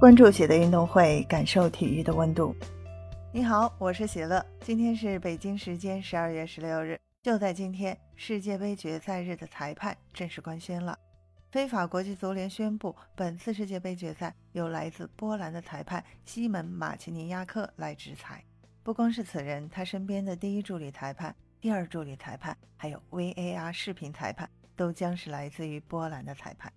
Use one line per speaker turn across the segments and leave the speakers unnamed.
关注喜乐运动会，感受体育的温度。你好，我是喜乐。今天是北京时间十二月十六日，就在今天，世界杯决赛日的裁判正式官宣了。非法国际足联宣布，本次世界杯决赛由来自波兰的裁判西门马奇尼亚克来执裁。不光是此人，他身边的第一助理裁判、第二助理裁判，还有 VAR 视频裁判，都将是来自于波兰的裁判。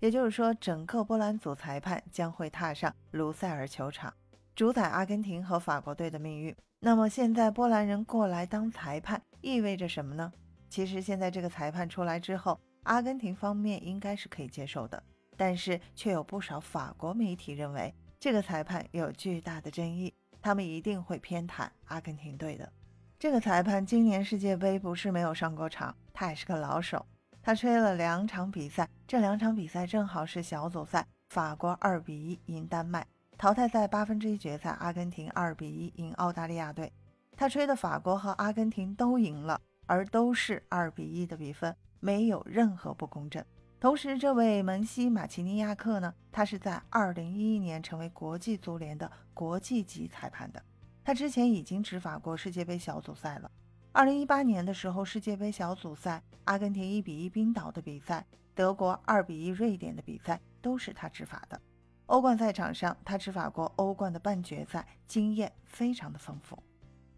也就是说，整个波兰组裁判将会踏上卢塞尔球场，主宰阿根廷和法国队的命运。那么，现在波兰人过来当裁判意味着什么呢？其实，现在这个裁判出来之后，阿根廷方面应该是可以接受的，但是却有不少法国媒体认为这个裁判有巨大的争议，他们一定会偏袒阿根廷队的。这个裁判今年世界杯不是没有上过场，他也是个老手。他吹了两场比赛，这两场比赛正好是小组赛，法国二比一赢丹麦；淘汰赛八分之一决赛，阿根廷二比一赢澳大利亚队。他吹的法国和阿根廷都赢了，而都是二比一的比分，没有任何不公正。同时，这位门西马奇尼亚克呢，他是在二零一一年成为国际足联的国际级裁判的，他之前已经执法过世界杯小组赛了。二零一八年的时候，世界杯小组赛，阿根廷一比一冰岛的比赛，德国二比一瑞典的比赛，都是他执法的。欧冠赛场上，他执法过欧冠的半决赛，经验非常的丰富。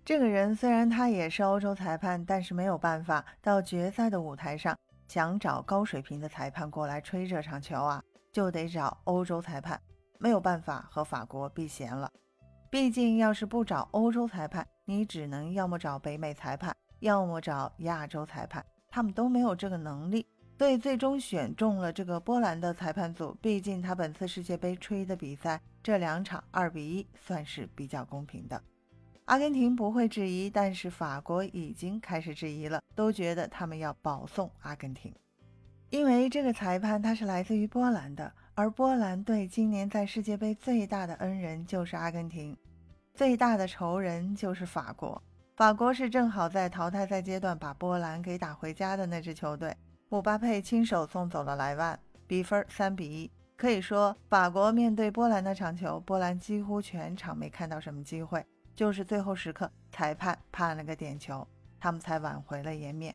这个人虽然他也是欧洲裁判，但是没有办法到决赛的舞台上，想找高水平的裁判过来吹这场球啊，就得找欧洲裁判，没有办法和法国避嫌了。毕竟，要是不找欧洲裁判，你只能要么找北美裁判，要么找亚洲裁判，他们都没有这个能力，所以最终选中了这个波兰的裁判组。毕竟他本次世界杯吹的比赛这两场二比一算是比较公平的。阿根廷不会质疑，但是法国已经开始质疑了，都觉得他们要保送阿根廷，因为这个裁判他是来自于波兰的。而波兰队今年在世界杯最大的恩人就是阿根廷，最大的仇人就是法国。法国是正好在淘汰赛阶段把波兰给打回家的那支球队，姆巴佩亲手送走了莱万，比分三比一。可以说，法国面对波兰那场球，波兰几乎全场没看到什么机会，就是最后时刻裁判判了个点球，他们才挽回了颜面。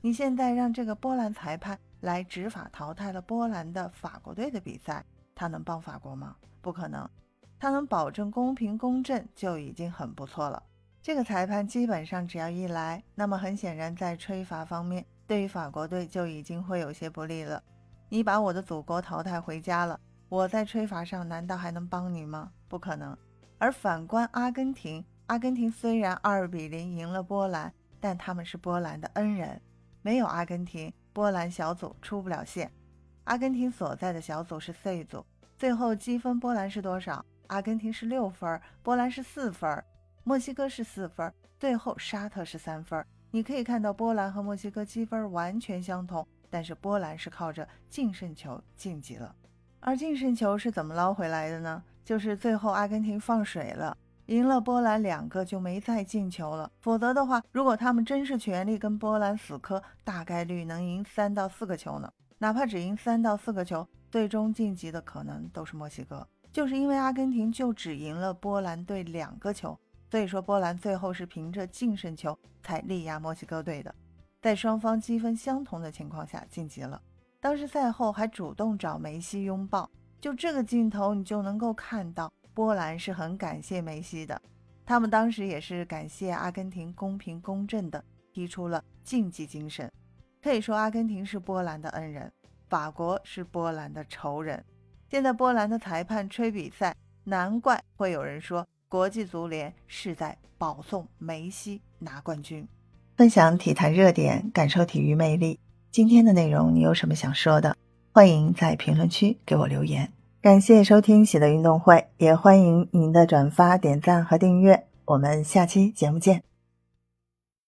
你现在让这个波兰裁判。来执法淘汰了波兰的法国队的比赛，他能帮法国吗？不可能，他能保证公平公正就已经很不错了。这个裁判基本上只要一来，那么很显然在吹罚方面，对于法国队就已经会有些不利了。你把我的祖国淘汰回家了，我在吹罚上难道还能帮你吗？不可能。而反观阿根廷，阿根廷虽然二比零赢了波兰，但他们是波兰的恩人，没有阿根廷。波兰小组出不了线，阿根廷所在的小组是 C 组，最后积分波兰是多少？阿根廷是六分，波兰是四分，墨西哥是四分，最后沙特是三分。你可以看到波兰和墨西哥积分完全相同，但是波兰是靠着净胜球晋级了，而净胜球是怎么捞回来的呢？就是最后阿根廷放水了。赢了波兰两个就没再进球了，否则的话，如果他们真是全力跟波兰死磕，大概率能赢三到四个球呢。哪怕只赢三到四个球，最终晋级的可能都是墨西哥。就是因为阿根廷就只赢了波兰队两个球，所以说波兰最后是凭着净胜球才力压墨西哥队的，在双方积分相同的情况下晋级了。当时赛后还主动找梅西拥抱，就这个镜头你就能够看到。波兰是很感谢梅西的，他们当时也是感谢阿根廷公平公正的提出了竞技精神。可以说，阿根廷是波兰的恩人，法国是波兰的仇人。现在波兰的裁判吹比赛，难怪会有人说国际足联是在保送梅西拿冠军。分享体坛热点，感受体育魅力。今天的内容你有什么想说的？欢迎在评论区给我留言。感谢收听喜乐运动会，也欢迎您的转发、点赞和订阅。我们下期节目见。